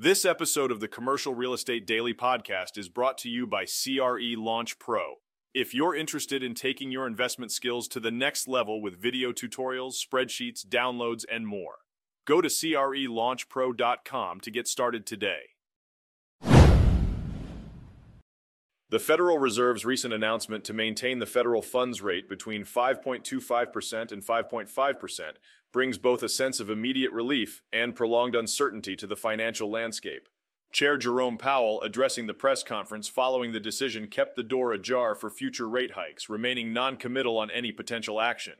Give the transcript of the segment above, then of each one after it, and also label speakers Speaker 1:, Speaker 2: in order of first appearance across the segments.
Speaker 1: This episode of the Commercial Real Estate Daily Podcast is brought to you by CRE Launch Pro. If you're interested in taking your investment skills to the next level with video tutorials, spreadsheets, downloads, and more, go to CRELaunchPro.com to get started today. The Federal Reserve's recent announcement to maintain the federal funds rate between 5.25% and 5.5% brings both a sense of immediate relief and prolonged uncertainty to the financial landscape. Chair Jerome Powell, addressing the press conference following the decision, kept the door ajar for future rate hikes, remaining non-committal on any potential action.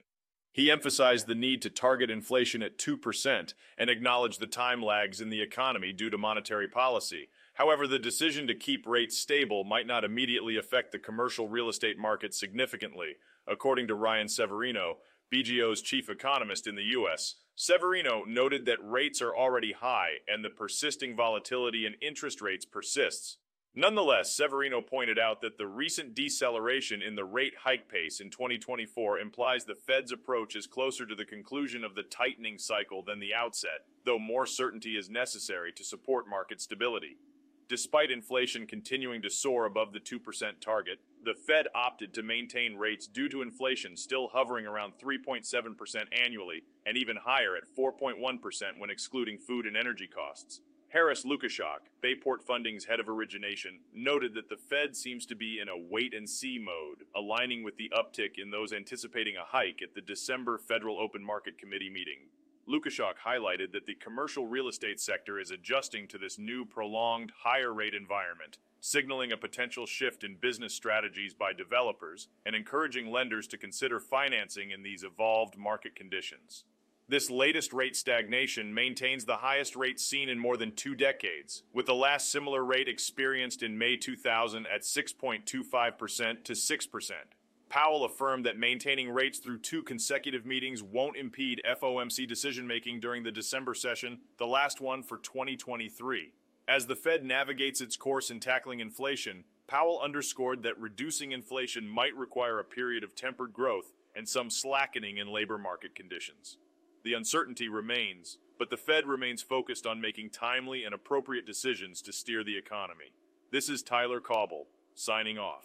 Speaker 1: He emphasized the need to target inflation at 2% and acknowledged the time lags in the economy due to monetary policy, However, the decision to keep rates stable might not immediately affect the commercial real estate market significantly, according to Ryan Severino, BGO's chief economist in the U.S. Severino noted that rates are already high and the persisting volatility in interest rates persists. Nonetheless, Severino pointed out that the recent deceleration in the rate hike pace in 2024 implies the Fed's approach is closer to the conclusion of the tightening cycle than the outset, though more certainty is necessary to support market stability. Despite inflation continuing to soar above the 2% target, the Fed opted to maintain rates due to inflation still hovering around 3.7% annually and even higher at 4.1% when excluding food and energy costs. Harris Lukaszak, Bayport Funding's head of origination, noted that the Fed seems to be in a wait and see mode, aligning with the uptick in those anticipating a hike at the December Federal Open Market Committee meeting. Lukaszak highlighted that the commercial real estate sector is adjusting to this new prolonged higher rate environment, signaling a potential shift in business strategies by developers and encouraging lenders to consider financing in these evolved market conditions. This latest rate stagnation maintains the highest rate seen in more than two decades, with the last similar rate experienced in May 2000 at 6.25% to 6%. Powell affirmed that maintaining rates through two consecutive meetings won't impede FOMC decision making during the December session, the last one for 2023. As the Fed navigates its course in tackling inflation, Powell underscored that reducing inflation might require a period of tempered growth and some slackening in labor market conditions. The uncertainty remains, but the Fed remains focused on making timely and appropriate decisions to steer the economy. This is Tyler Cauble, signing off.